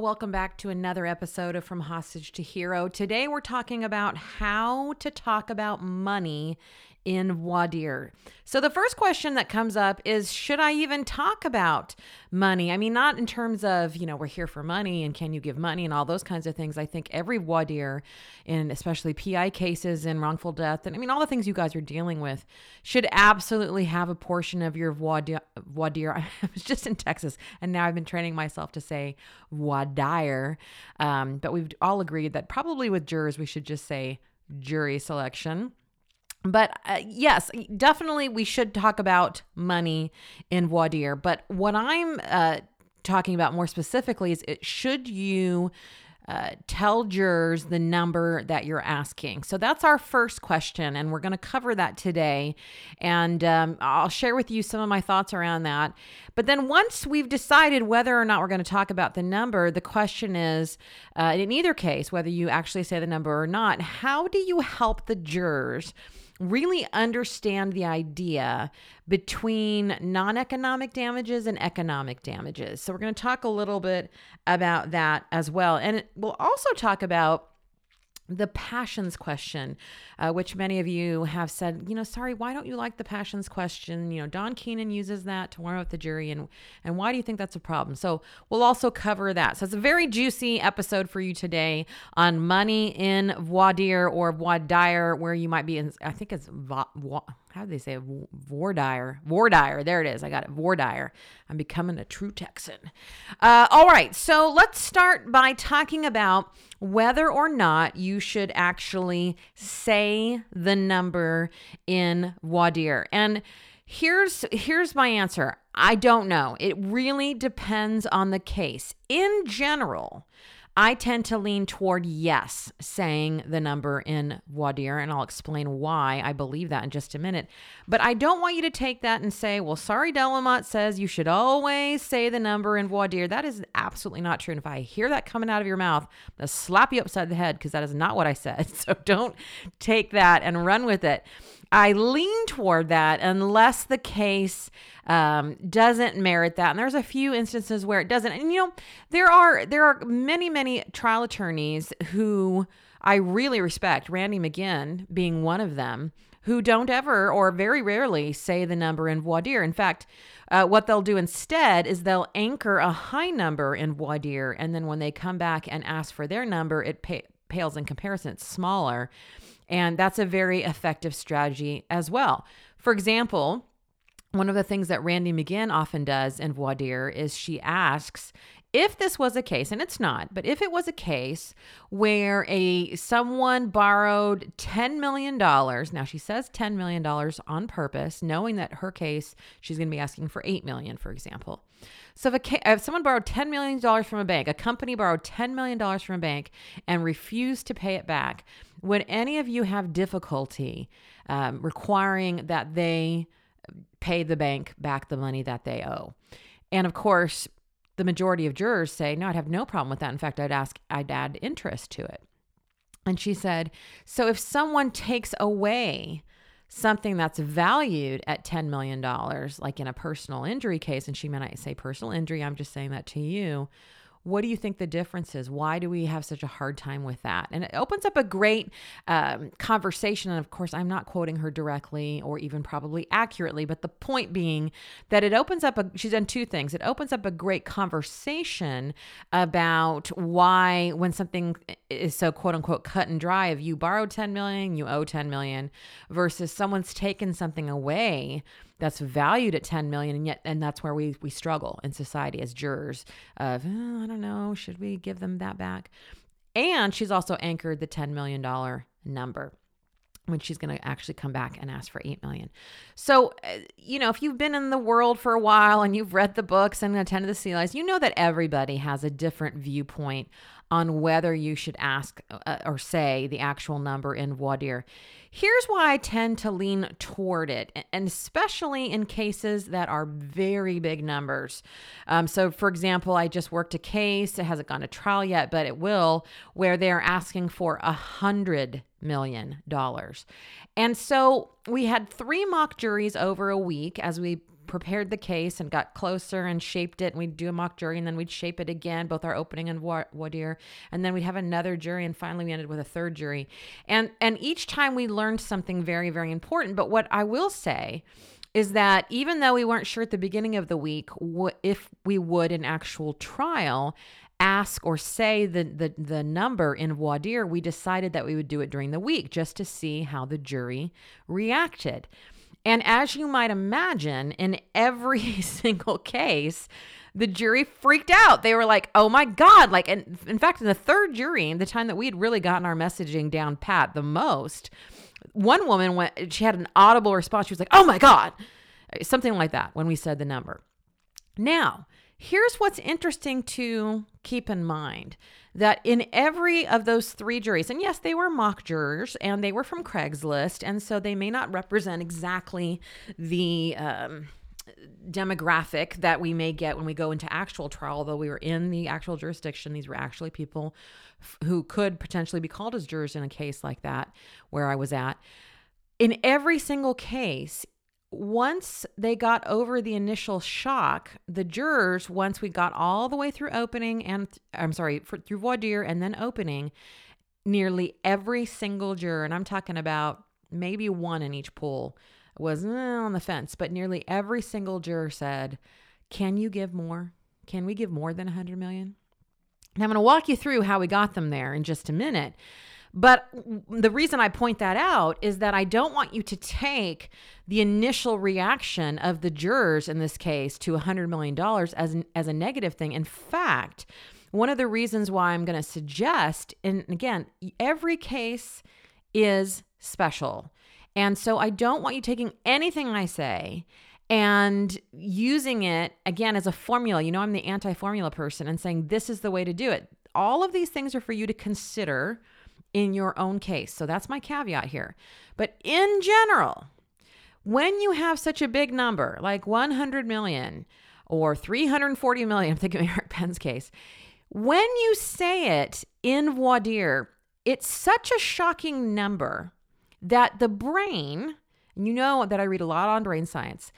Welcome back to another episode of From Hostage to Hero. Today we're talking about how to talk about money in dire. So the first question that comes up is should I even talk about money? I mean, not in terms of, you know, we're here for money and can you give money and all those kinds of things. I think every dire, and especially PI cases and wrongful death, and I mean, all the things you guys are dealing with, should absolutely have a portion of your. Voir dire. I was just in Texas and now I've been training myself to say dire. Um, but we've all agreed that probably with jurors, we should just say jury selection but uh, yes, definitely we should talk about money in dire. But what I'm uh, talking about more specifically is it, should you uh, tell jurors the number that you're asking? So that's our first question, and we're going to cover that today. And um, I'll share with you some of my thoughts around that. But then once we've decided whether or not we're going to talk about the number, the question is uh, in either case, whether you actually say the number or not, how do you help the jurors? Really understand the idea between non economic damages and economic damages. So, we're going to talk a little bit about that as well. And we'll also talk about the passions question, uh, which many of you have said, you know, Sari, why don't you like the passions question? You know, Don Keenan uses that to warn out the jury, and and why do you think that's a problem? So we'll also cover that. So it's a very juicy episode for you today on money in dire or dire, where you might be in. I think it's va, va, how do they say Vordier? Vordier. There it is. I got it. Vordier. I'm becoming a true Texan. Uh, all right. So let's start by talking about whether or not you should actually say the number in dire. And here's here's my answer. I don't know. It really depends on the case. In general, I tend to lean toward yes, saying the number in dire, and I'll explain why I believe that in just a minute. But I don't want you to take that and say, well, Sari, Delamotte says you should always say the number in dire. That is absolutely not true. And if I hear that coming out of your mouth, I'm going to slap you upside the head because that is not what I said. So don't take that and run with it. I lean toward that unless the case um, doesn't merit that. And there's a few instances where it doesn't. And you know, there are there are many many trial attorneys who I really respect. Randi McGinn being one of them. Who don't ever or very rarely say the number in voir dire. In fact, uh, what they'll do instead is they'll anchor a high number in voir dire, and then when they come back and ask for their number, it pales in comparison. It's smaller. And that's a very effective strategy as well. For example, one of the things that Randi McGinn often does in voir is she asks if this was a case and it's not but if it was a case where a someone borrowed 10 million dollars now she says 10 million dollars on purpose knowing that her case she's going to be asking for 8 million, for example so if, a, if someone borrowed $10 million from a bank, a company borrowed $10 million from a bank and refused to pay it back, would any of you have difficulty um, requiring that they pay the bank back the money that they owe? And of course, the majority of jurors say, no, I'd have no problem with that. In fact, I'd ask, I'd add interest to it. And she said, so if someone takes away something that's valued at $10 million, like in a personal injury case, and she not say personal injury, I'm just saying that to you, what do you think the difference is? Why do we have such a hard time with that? And it opens up a great um, conversation. And of course, I'm not quoting her directly or even probably accurately, but the point being that it opens up a, she's done two things. It opens up a great conversation about why, when something is so quote unquote cut and dry, if you borrowed 10 million, you owe 10 million, versus someone's taken something away that's valued at 10 million and yet and that's where we we struggle in society as jurors of oh, i don't know should we give them that back? And she's also anchored the 10 million dollar number when she's going to actually come back and ask for 8 million. So, uh, you know, if you've been in the world for a while and you've read the books and attended the CLEs, you know that everybody has a different viewpoint on whether you should ask uh, or say the actual number in dire. Here's why I tend to lean toward it, and especially in cases that are very big numbers. Um, so, for example, I just worked a case, it hasn't gone to trial yet, but it will, where they're asking for a hundred million dollars. And so we had three mock juries over a week as we prepared the case and got closer and shaped it. And we'd do a mock jury and then we'd shape it again, both our opening and voir dire. And then we'd have another jury. And finally, we ended with a third jury. And, and each time we learned something very, very important. But what I will say is that even though we weren't sure at the beginning of the week if we would an actual trial, ask or say the, the, the number in dire, we decided that we would do it during the week just to see how the jury reacted. And as you might imagine, in every single case, the jury freaked out. They were like, "Oh my god!" Like, and in fact, in the third jury, the time that we had really gotten our messaging down pat the most, one woman went. She had an audible response. She was like, "Oh my god," something like that when we said the number. Now, here's what's interesting to keep in mind that in every of those three juries, and yes, they were mock jurors and they were from Craigslist, and so they may not represent exactly the um, demographic that we may get when we go into actual trial, although we were in the actual jurisdiction. These were actually people f- who could potentially be called as jurors in a case like that where I was at. In every single case, once they got over the initial shock, the jurors, once we got all the way through opening and I'm sorry, for, through voir dire and then opening, nearly every single juror, and I'm talking about maybe one in each pool, was eh, on the fence, but nearly every single juror said, Can you give more? Can we give more than 100 million? Now, I'm going to walk you through how we got them there in just a minute. But the reason I point that out is that I don't want you to take the initial reaction of the jurors in this case to $100 million as, as a negative thing. In fact, one of the reasons why I'm going to suggest, and again, every case is special. And so I don't want you taking anything I say and using it again as a formula. You know, I'm the anti formula person and saying this is the way to do it. All of these things are for you to consider in your own case. So that's my caveat here. But in general, when you have such a big number like 100 million or 340 million, I'm thinking of Eric Penn's case, when you say it in voir dire, it's such a shocking number that the brain, and you know that I read a lot on brain science,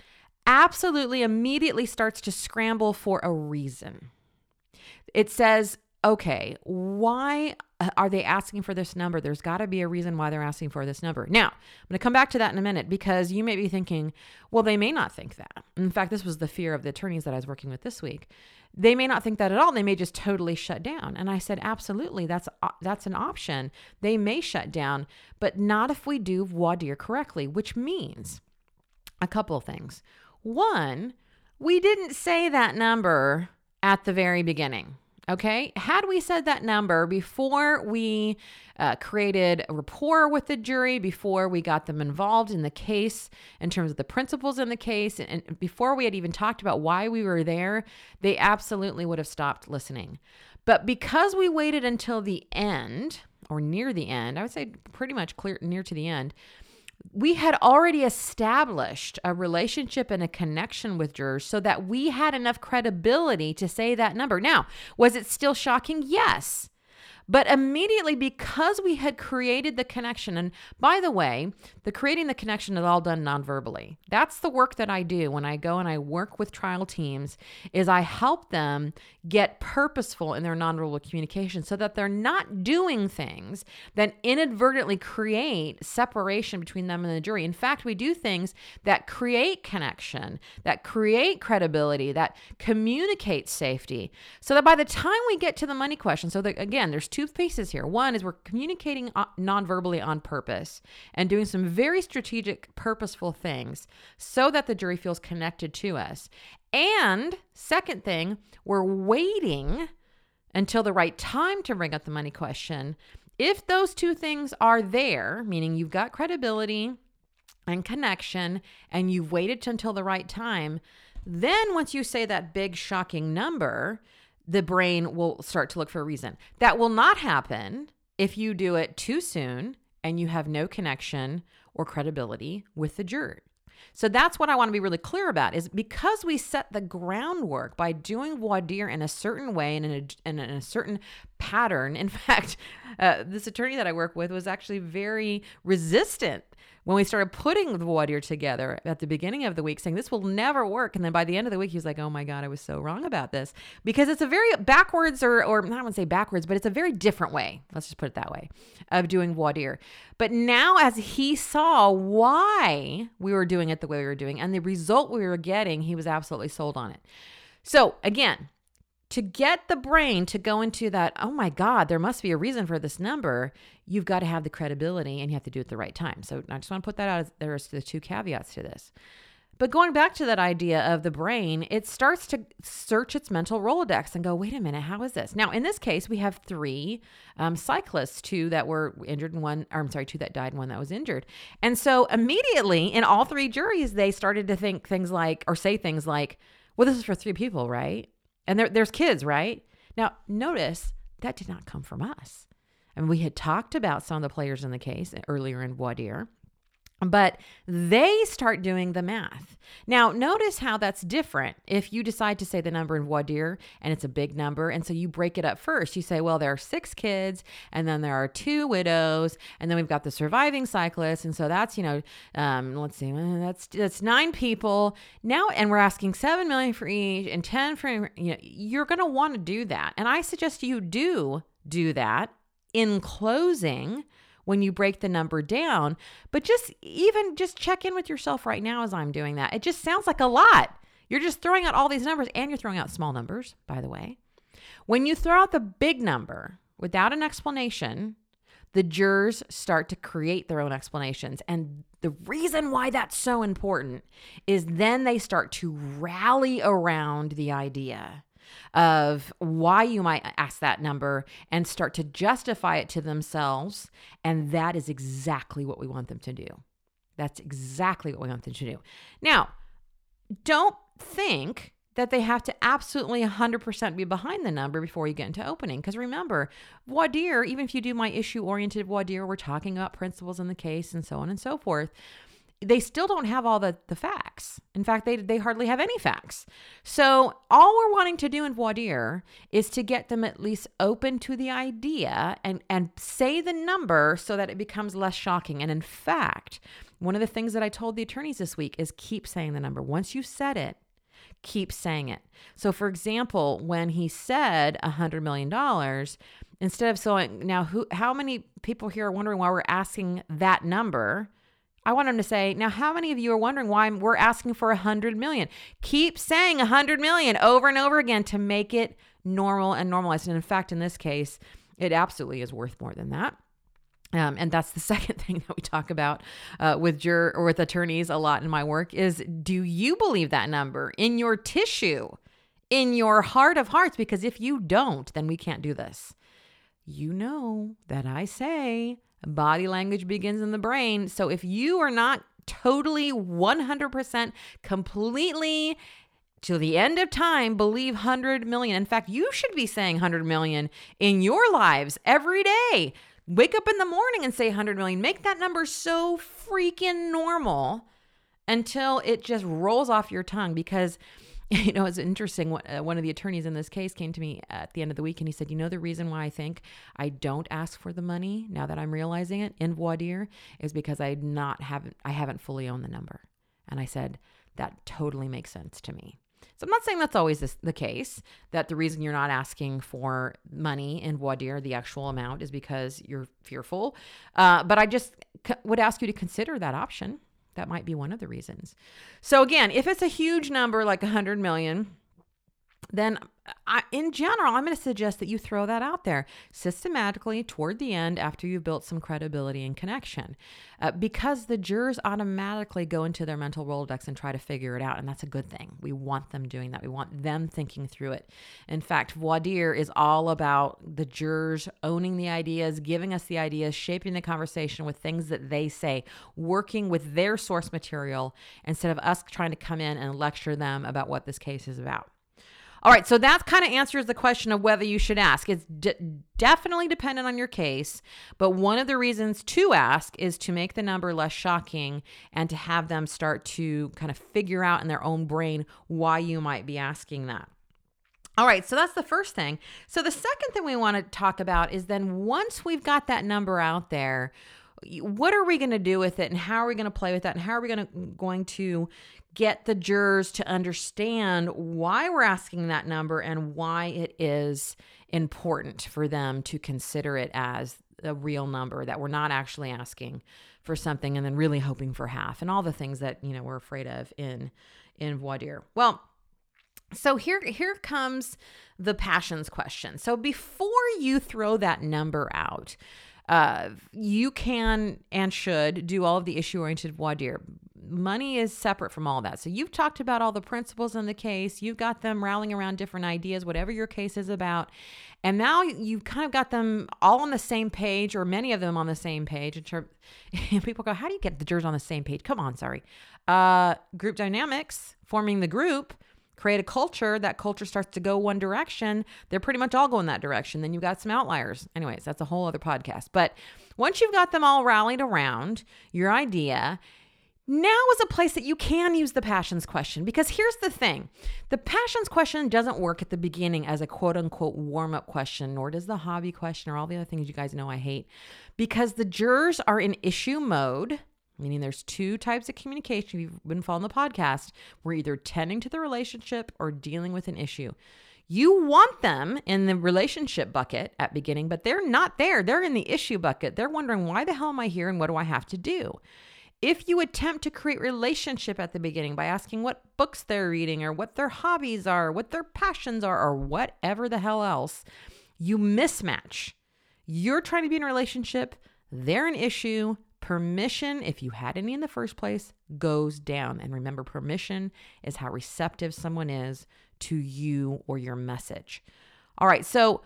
absolutely immediately starts to scramble for a reason. It says, okay, why are they asking for this number? There's got to be a reason why they're asking for this number. Now, I'm going to come back to that in a minute because you may be thinking, well, they may not think that. In fact, this was the fear of the attorneys that I was working with this week. They may not think that at all. They may just totally shut down. And I said, absolutely, that's uh, that's an option. They may shut down, but not if we do voir dire correctly, which means a couple of things. One, we didn't say that number at the very beginning. Okay. Had we said that number before we uh, created a rapport with the jury, before we got them involved in the case in terms of the principles in the case, and, and before we had even talked about why we were there, they absolutely would have stopped listening. But because we waited until the end or near the end, I would say pretty much clear near to the end, we had already established a relationship and a connection with jurors so that we had enough credibility to say that number. Now, was it still shocking? Yes. But immediately, because we had created the connection, and by the way, the creating the connection is all done non-verbally. That's the work that I do when I go and I work with trial teams is I help them get purposeful in their nonverbal communication so that they're not doing things that inadvertently create separation between them and the jury. In fact, we do things that create connection, that create credibility, that communicate safety. So that by the time we get to the money question, so that again, there's two pieces here. One is we're communicating uh, non-verbally on purpose and doing some very strategic, purposeful things so that the jury feels connected to us. And second thing, we're waiting until the right time to bring up the money question If those two things are there, meaning you've got credibility and connection and you've waited until the right time, then once you say that big shocking number, the brain will start to look for a reason. That will not happen if you do it too soon and you have no connection or credibility with the jury. So that's what I want to be really clear about is because we set the groundwork by doing voir dire in a certain way and in a, and in a certain pattern. In fact, uh, this attorney that I work with was actually very resistant when we started putting the voir together at the beginning of the week, saying this will never work. And then by the end of the week, he was like, oh my God, I was so wrong about this. Because it's a very backwards, or, or I don't want to say backwards, but it's a very different way, let's just put it that way, of doing voir. But now, as he saw why we were doing it the way we were doing and the result we were getting, he was absolutely sold on it. So, again, to get the brain to go into that, oh my God, there must be a reason for this number, you've got to have the credibility and you have to do it at the right time. So I just want to put that out. As, there's the two caveats to this. But going back to that idea of the brain, it starts to search its mental Rolodex and go, wait a minute, how is this? Now, in this case, we have three um, cyclists, two that were injured and one, or I'm sorry, two that died and one that was injured. And so immediately in all three juries, they started to think things like, or say things like, well, this is for three people, right? And there, there's kids, right? Now, notice that did not come from us. And we had talked about some of the players in the case earlier in dire but they start doing the math. Now, notice how that's different if you decide to say the number in Wadir and it's a big number. And so you break it up first. You say, well, there are six kids, and then there are two widows, and then we've got the surviving cyclists. And so that's, you know, um, let's see, that's that's nine people. Now, and we're asking seven million for each and 10 for, you know, you're going to want to do that. And I suggest you do do that in closing when you break the number down. But just even just check in with yourself right now as I'm doing that. It just sounds like a lot. You're just throwing out all these numbers and you're throwing out small numbers, by the way. When you throw out the big number without an explanation, the jurors start to create their own explanations. And the reason why that's so important is then they start to rally around the idea of why you might ask that number and start to justify it to themselves. And that is exactly what we want them to do. That's exactly what we want them to do. Now, don't think that they have to absolutely 100% be behind the number before you get into opening. Because remember, Wadir, even if you do my issue oriented Wadir, we're talking about principles in the case and so on and so forth they still don't have all the, the facts. In fact, they, they hardly have any facts. So, all we're wanting to do in voir is to get them at least open to the idea and, and say the number so that it becomes less shocking. And in fact, one of the things that I told the attorneys this week is keep saying the number. Once you said it, keep saying it. So, for example, when he said a $100 million, instead of saying, now, who, how many people here are wondering why we're asking that number? I want him to say, now, how many of you are wondering why we're asking for a hundred million? Keep saying a hundred million over and over again to make it normal and normalized. And in fact, in this case, it absolutely is worth more than that. Um, and that's the second thing that we talk about uh, with jur or with attorneys a lot in my work is do you believe that number in your tissue, in your heart of hearts? Because if you don't, then we can't do this. You know that I say Body language begins in the brain. So if you are not totally 100% completely to the end of time believe 100 million. In fact, you should be saying 100 million in your lives every day. Wake up in the morning and say 100 million. Make that number so freaking normal until it just rolls off your tongue because you know, it's interesting. Uh, one of the attorneys in this case came to me at the end of the week and he said, You know, the reason why I think I don't ask for the money now that I'm realizing it in voir dire is because I not haven't I haven't fully owned the number. And I said, That totally makes sense to me. So I'm not saying that's always this, the case, that the reason you're not asking for money in voir dire, the actual amount, is because you're fearful. Uh, but I just c- would ask you to consider that option. That might be one of the reasons. So again, if it's a huge number like 100 million, then I, in general, I'm going to suggest that you throw that out there systematically toward the end after you've built some credibility and connection. Uh, because the jurors automatically go into their mental Rolodex and try to figure it out. And that's a good thing. We want them doing that. We want them thinking through it. In fact, voir dire is all about the jurors owning the ideas, giving us the ideas, shaping the conversation with things that they say, working with their source material instead of us trying to come in and lecture them about what this case is about. All right, so that kind of answers the question of whether you should ask. It's d- definitely dependent on your case, but one of the reasons to ask is to make the number less shocking and to have them start to kind of figure out in their own brain why you might be asking that. All right, so that's the first thing. So the second thing we want to talk about is then once we've got that number out there, what are we going to do with it and how are we going to play with that and how are we mm, going to going to get the jurors to understand why we're asking that number and why it is important for them to consider it as a real number that we're not actually asking for something and then really hoping for half and all the things that you know we're afraid of in in voir dire. Well, so here here comes the passions question. So before you throw that number out, uh, you can and should do all of the issue oriented voir dire. Money is separate from all that. So you've talked about all the principles in the case. You've got them rallying around different ideas, whatever your case is about. And now you've kind of got them all on the same page, or many of them on the same page. In terms, people go, "How do you get the jurors on the same page?" Come on, sorry. Uh, group dynamics, forming the group create a culture, that culture starts to go one direction, they're pretty much all going that direction. Then you've got some outliers. Anyways, that's a whole other podcast. But once you've got them all rallied around your idea, now is a place that you can use the passions question because here's the thing the passions question doesn't work at the beginning as a quote unquote warm up question, nor does the hobby question or all the other things you guys know I hate because the jurors are in issue mode meaning there's two types of communication. If you've been following the podcast, we're either tending to the relationship or dealing with an issue. You want them in the relationship bucket at beginning, but they're not there. They're in the issue bucket. They're wondering why the hell am I here and what do I have to do? If you attempt to create relationship at the beginning by asking what books they're reading or what their hobbies are, what their passions are, or whatever the hell else, you mismatch. You're trying to be in a relationship, they're an issue, Permission, if you had any in the first place, goes down. And remember, permission is how receptive someone is to you or your message. All right, so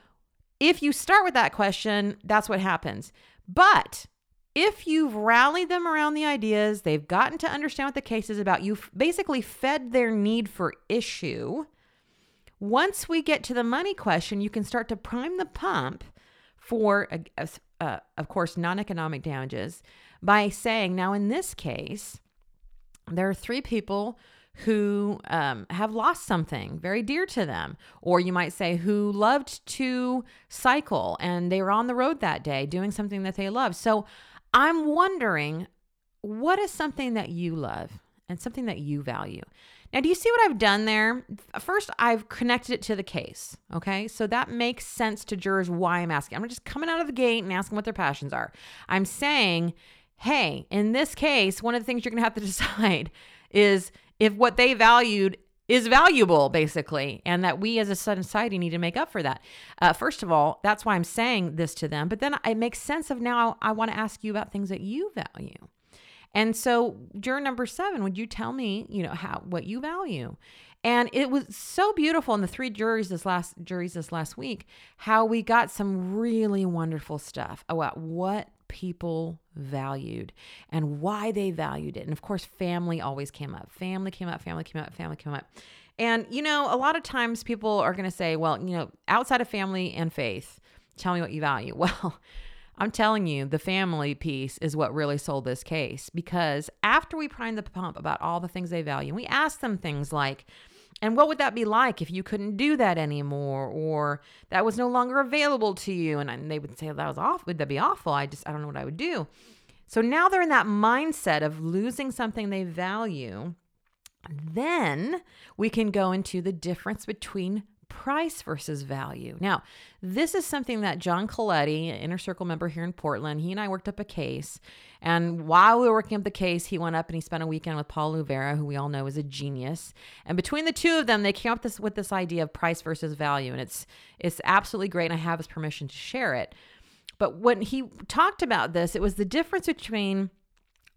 if you start with that question, that's what happens. But if you've rallied them around the ideas, they've gotten to understand what the case is about, you've basically fed their need for issue. Once we get to the money question, you can start to prime the pump for, uh, of course, non economic damages by saying, now in this case, there are three people who um, have lost something very dear to them. Or you might say, who loved to cycle and they were on the road that day doing something that they love. So I'm wondering, what is something that you love and something that you value? Now, do you see what I've done there? First, I've connected it to the case. Okay. So that makes sense to jurors why I'm asking. I'm just coming out of the gate and asking what their passions are. I'm saying, hey, in this case, one of the things you're going to have to decide is if what they valued is valuable, basically, and that we as a society need to make up for that. Uh, first of all, that's why I'm saying this to them. But then it makes sense of now I want to ask you about things that you value. And so, juror number seven, would you tell me, you know, how what you value? And it was so beautiful in the three juries this last juries this last week, how we got some really wonderful stuff about what people valued and why they valued it. And of course, family always came up. Family came up, family came up, family came up. And, you know, a lot of times people are going to say, well, you know, outside of family and faith, tell me what you value. Well, I'm telling you, the family piece is what really sold this case because after we primed the pump about all the things they value, we asked them things like, and what would that be like if you couldn't do that anymore or that was no longer available to you? And they would say, that was awful. Would that be awful? I just, I don't know what I would do. So now they're in that mindset of losing something they value. Then we can go into the difference between price versus value. Now, this is something that John Coletti, inner circle member here in Portland, he and I worked up a case. And while we were working up the case, he went up and he spent a weekend with Paul Luvera, who we all know is a genius. And between the two of them, they came up this, with this idea of price versus value. And it's it's absolutely great. And I have his permission to share it. But when he talked about this, it was the difference between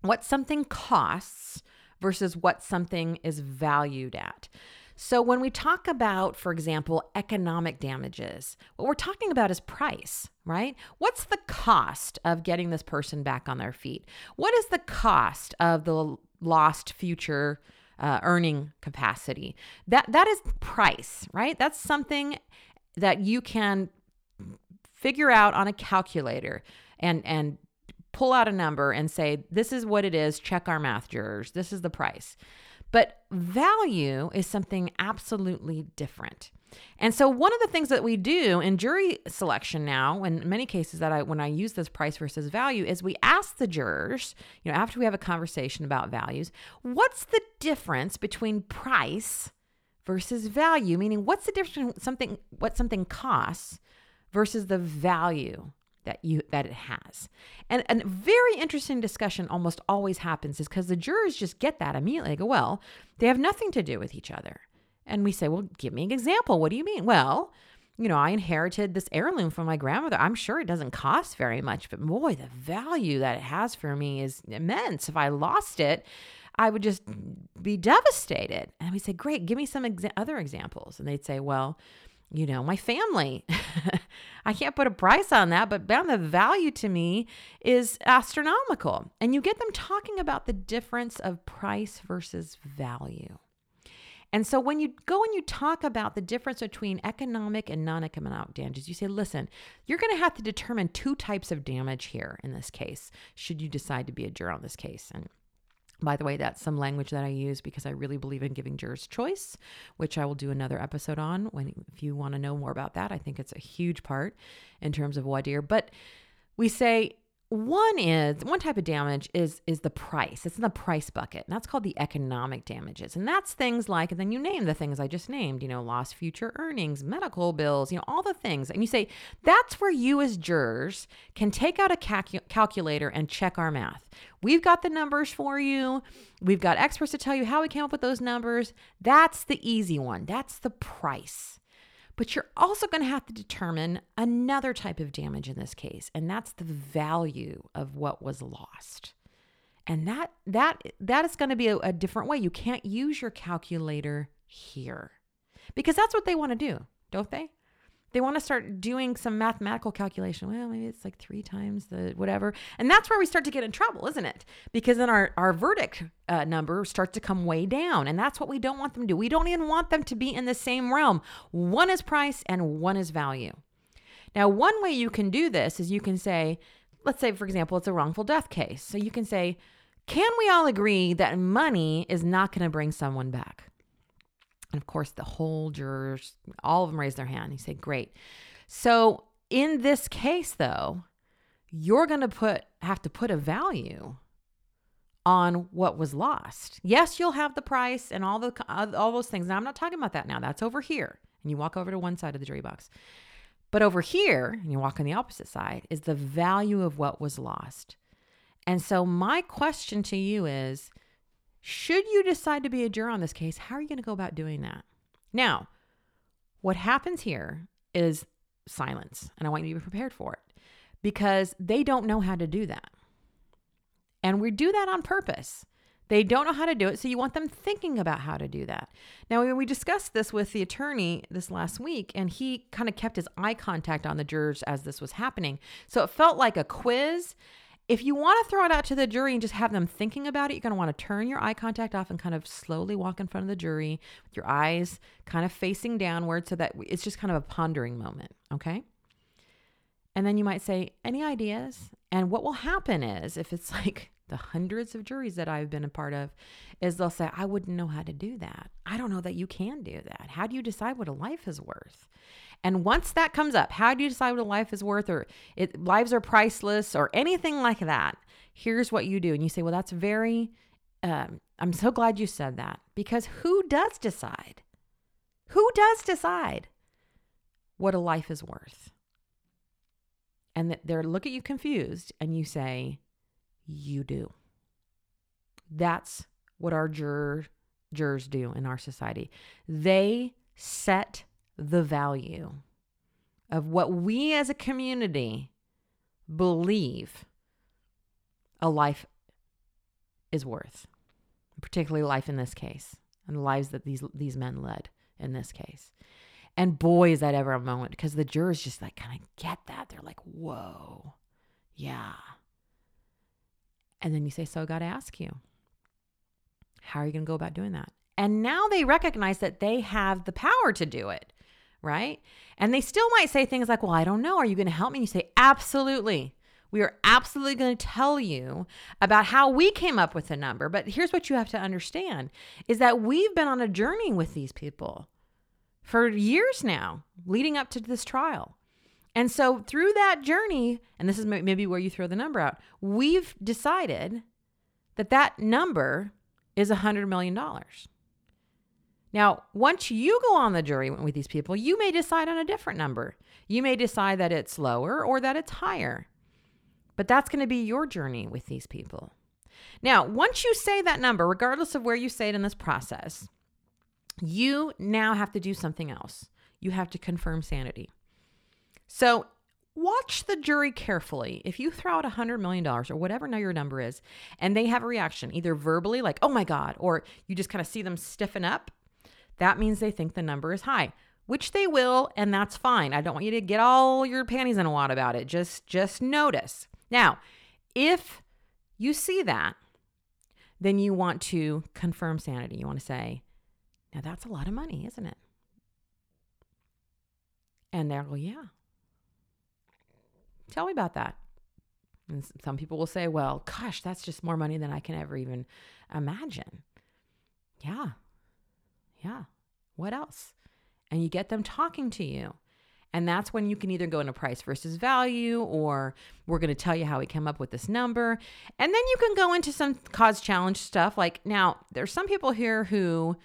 what something costs versus what something is valued at. So, when we talk about, for example, economic damages, what we're talking about is price, right? What's the cost of getting this person back on their feet? What is the cost of the lost future uh, earning capacity? That that is price, right? That's something that you can figure out on a calculator and and pull out a number and say this is what it is. Check our math jurors. This is the price. But value is something absolutely different. And so one of the things that we do in jury selection now, in many cases that I when I use this price versus value, is we ask the jurors, you know, after we have a conversation about values, what's the difference between price versus value? Meaning what's the difference between something what something costs versus the value that you that it has. And a very interesting discussion almost always happens is because the jurors just get that immediately. They go, well, they have nothing to do with each other. And we say, well, give me an example. What do you mean? Well, you know, I inherited this heirloom from my grandmother. I'm sure it doesn't cost very much, but boy, the value that it has for me is immense. If I lost it, I would just be devastated. And we say, great, give me some exa- other examples. And they'd say, well, you know, my family. I can't put a price on that, but man, the value to me is astronomical. And you get them talking about the difference of price versus value. And so when you go and you talk about the difference between economic and non economic damages, you say, listen, you're going to have to determine two types of damage here in this case, should you decide to be a juror on this case. And by the way, that's some language that I use because I really believe in giving jurors choice, which I will do another episode on when if you want to know more about that. I think it's a huge part in terms of dire. But we say one is one type of damage is is the price. It's in the price bucket. And that's called the economic damages. And that's things like, and then you name the things I just named, you know, lost future earnings, medical bills, you know, all the things. And you say, that's where you as jurors can take out a calc- calculator and check our math. We've got the numbers for you. We've got experts to tell you how we came up with those numbers. That's the easy one. That's the price. But you're also going to have to determine another type of damage in this case, and that's the value of what was lost. And that that that is going to be a, a different way. You can't use your calculator here. Because that's what they want to do, don't they? They want to start doing some mathematical calculation. Well, maybe it's like three times the whatever. And that's where we start to get in trouble, isn't it? Because then our, our verdict uh, number starts to come way down. And that's what we don't want them to do. We don't even want them to be in the same realm. One is price and one is value. Now, one way you can do this is you can say, let's say, for example, it's a wrongful death case. So you can say, can we all agree that money is not going to bring someone back? And of course, the whole jurors, all of them raise their hand. You say, great. So in this case, though, you're going to put have to put a value on what was lost. Yes, you'll have the price and all the uh, all those things. Now I'm not talking about that now. That's over here. And you walk over to one side of the jury box. But over here, and you walk on the opposite side, is the value of what was lost. And so my question to you is should you decide to be a juror on this case, how are you going to go about doing that? Now, what happens here is silence, and I want you to be prepared for it because they don't know how to do that. And we do that on purpose. They don't know how to do it, so you want them thinking about how to do that. Now, we discussed this with the attorney this last week, and he kind of kept his eye contact on the jurors as this was happening. So it felt like a quiz, if you want to throw it out to the jury and just have them thinking about it, you're going to want to turn your eye contact off and kind of slowly walk in front of the jury with your eyes kind of facing downward so that it's just kind of a pondering moment. Okay. And then you might say, Any ideas? And what will happen is, if it's like the hundreds of juries that I've been a part of, is they'll say, I wouldn't know how to do that. I don't know that you can do that. How do you decide what a life is worth? And once that comes up, how do you decide what a life is worth or it, lives are priceless or anything like that? Here's what you do. And you say, well, that's very, um, I'm so glad you said that because who does decide? Who does decide? what a life is worth. And that they look at you confused and you say, You do. That's what our juror, jurors do in our society. They set the value of what we as a community believe a life is worth, particularly life in this case and the lives that these these men led in this case. And boy, is that ever a moment because the jurors just like kind of get that. They're like, whoa, yeah. And then you say, so I got to ask you, how are you going to go about doing that? And now they recognize that they have the power to do it, right? And they still might say things like, well, I don't know. Are you going to help me? And you say, absolutely. We are absolutely going to tell you about how we came up with the number. But here's what you have to understand is that we've been on a journey with these people for years now, leading up to this trial. And so through that journey, and this is maybe where you throw the number out, we've decided that that number is $100 million. Now, once you go on the jury with these people, you may decide on a different number. You may decide that it's lower or that it's higher. But that's going to be your journey with these people. Now, once you say that number, regardless of where you say it in this process, you now have to do something else. You have to confirm sanity. So, watch the jury carefully. If you throw out a $100 million or whatever now your number is, and they have a reaction, either verbally, like, oh my God, or you just kind of see them stiffen up, that means they think the number is high which they will and that's fine i don't want you to get all your panties in a wad about it just just notice now, if you see that, then you want to confirm sanity. You want to say, now that's a lot of money, isn't it? And they'll go, yeah. Tell me about that. And some people will say, well, gosh, that's just more money than I can ever even imagine. Yeah. Yeah. What else? And you get them talking to you. And that's when you can either go into price versus value, or we're going to tell you how we came up with this number. And then you can go into some cause challenge stuff. Like now, there's some people here who,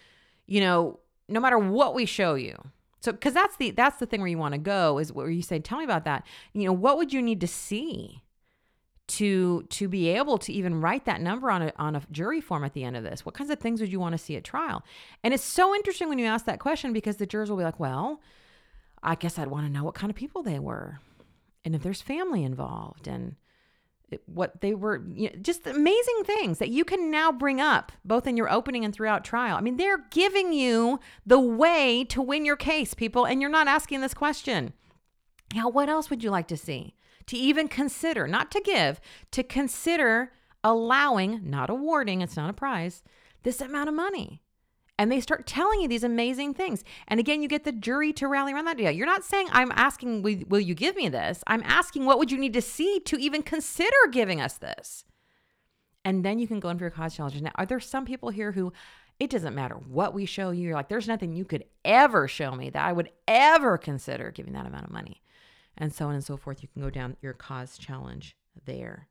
you know, no matter what we show you, so because that's the that's the thing where you want to go is where you say, tell me about that. You know, what would you need to see to to be able to even write that number on a on a jury form at the end of this? What kinds of things would you want to see at trial? And it's so interesting when you ask that question because the jurors will be like, well, I guess I'd want to know what kind of people they were and if there's family involved and what they were you know, just amazing things that you can now bring up both in your opening and throughout trial. I mean, they're giving you the way to win your case, people, and you're not asking this question. Now, what else would you like to see? To even consider, not to give, to consider allowing, not awarding, it's not a prize, this amount of money and they start telling you these amazing things. And again, you get the jury to rally around that idea. You're not saying, I'm asking, will you give me this? I'm asking, what would you need to see to even consider giving us this? And then you can go in for your cause challenge. Now, are there some people here who it doesn't matter what we show you? You're like, there's nothing you could ever show me that I would ever consider giving that amount of money. And so on and so forth. You can go down your cause challenge there.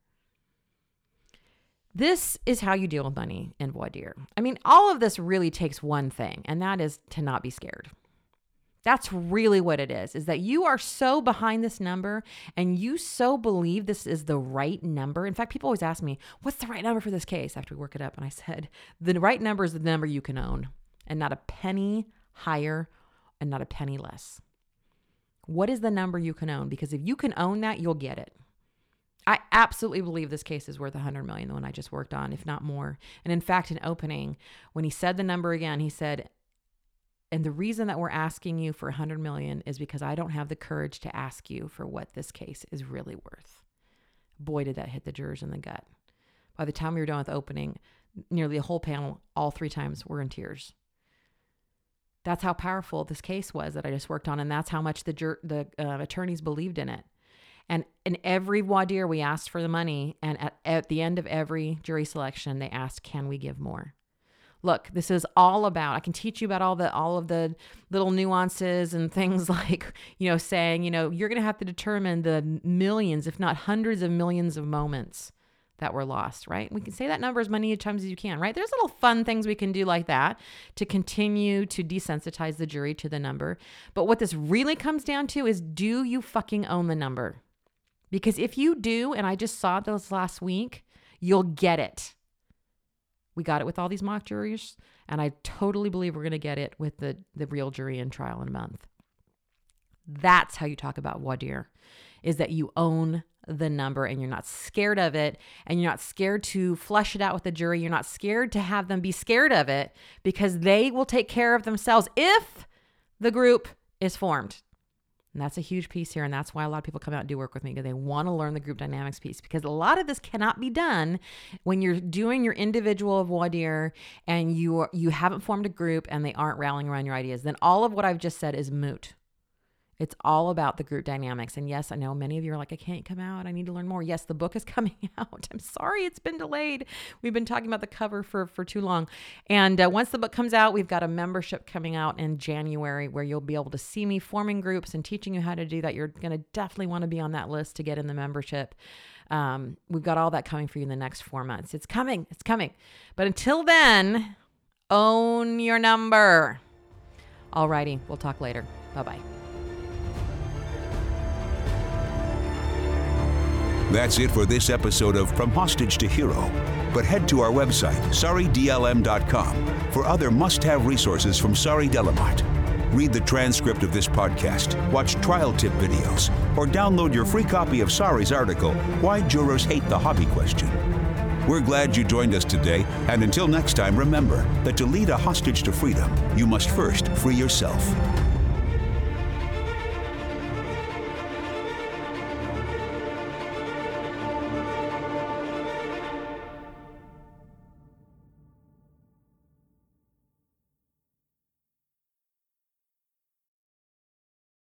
This is how you deal with money in voir dire. I mean, all of this really takes one thing, and that is to not be scared. That's really what it is, is that you are so behind this number and you so believe this is the right number. In fact, people always ask me, what's the right number for this case after we work it up? And I said, the right number is the number you can own and not a penny higher and not a penny less. What is the number you can own? Because if you can own that, you'll get it. I absolutely believe this case is worth 100 million, the one I just worked on, if not more. And in fact, in opening, when he said the number again, he said, and the reason that we're asking you for 100 million is because I don't have the courage to ask you for what this case is really worth. Boy, did that hit the jurors in the gut. By the time we were done with opening, nearly the whole panel, all three times, were in tears. That's how powerful this case was that I just worked on, and that's how much the jur- the uh, attorneys believed in it. And in every wadir, we asked for the money. And at, at the end of every jury selection, they asked, can we give more? Look, this is all about, I can teach you about all the, all of the little nuances and things like, you know, saying, you know, you're going to have to determine the millions, if not hundreds of millions of moments that were lost, right? We can say that number as many times as you can, right? There's little fun things we can do like that to continue to desensitize the jury to the number. But what this really comes down to is do you fucking own the number? Because if you do, and I just saw those last week, you'll get it. We got it with all these mock juries, and I totally believe we're going to get it with the, the real jury in trial in a month. That's how you talk about dire, is that you own the number and you're not scared of it and you're not scared to flush it out with the jury. You're not scared to have them be scared of it because they will take care of themselves if the group is formed. And that's a huge piece here. And that's why a lot of people come out and do work with me because they want to learn the group dynamics piece. Because a lot of this cannot be done when you're doing your individual voir dire and you are, you haven't formed a group and they aren't rallying around your ideas. Then all of what I've just said is moot. It's all about the group dynamics. And yes, I know many of you are like, I can't come out. I need to learn more. Yes, the book is coming out. I'm sorry it's been delayed. We've been talking about the cover for, for too long. And uh, once the book comes out, we've got a membership coming out in January where you'll be able to see me forming groups and teaching you how to do that. You're going to definitely want to be on that list to get in the membership. Um, we've got all that coming for you in the next four months. It's coming. It's coming. But until then, own your number. Alrighty, we'll talk later. Bye bye. That's it for this episode of From Hostage to Hero. But head to our website, saridlm.com, for other must have resources from Sari de la Motte. Read the transcript of this podcast, watch trial tip videos, or download your free copy of Sari's article, Why Jurors Hate the Hobby Question. We're glad you joined us today, and until next time, remember that to lead a hostage to freedom, you must first free yourself.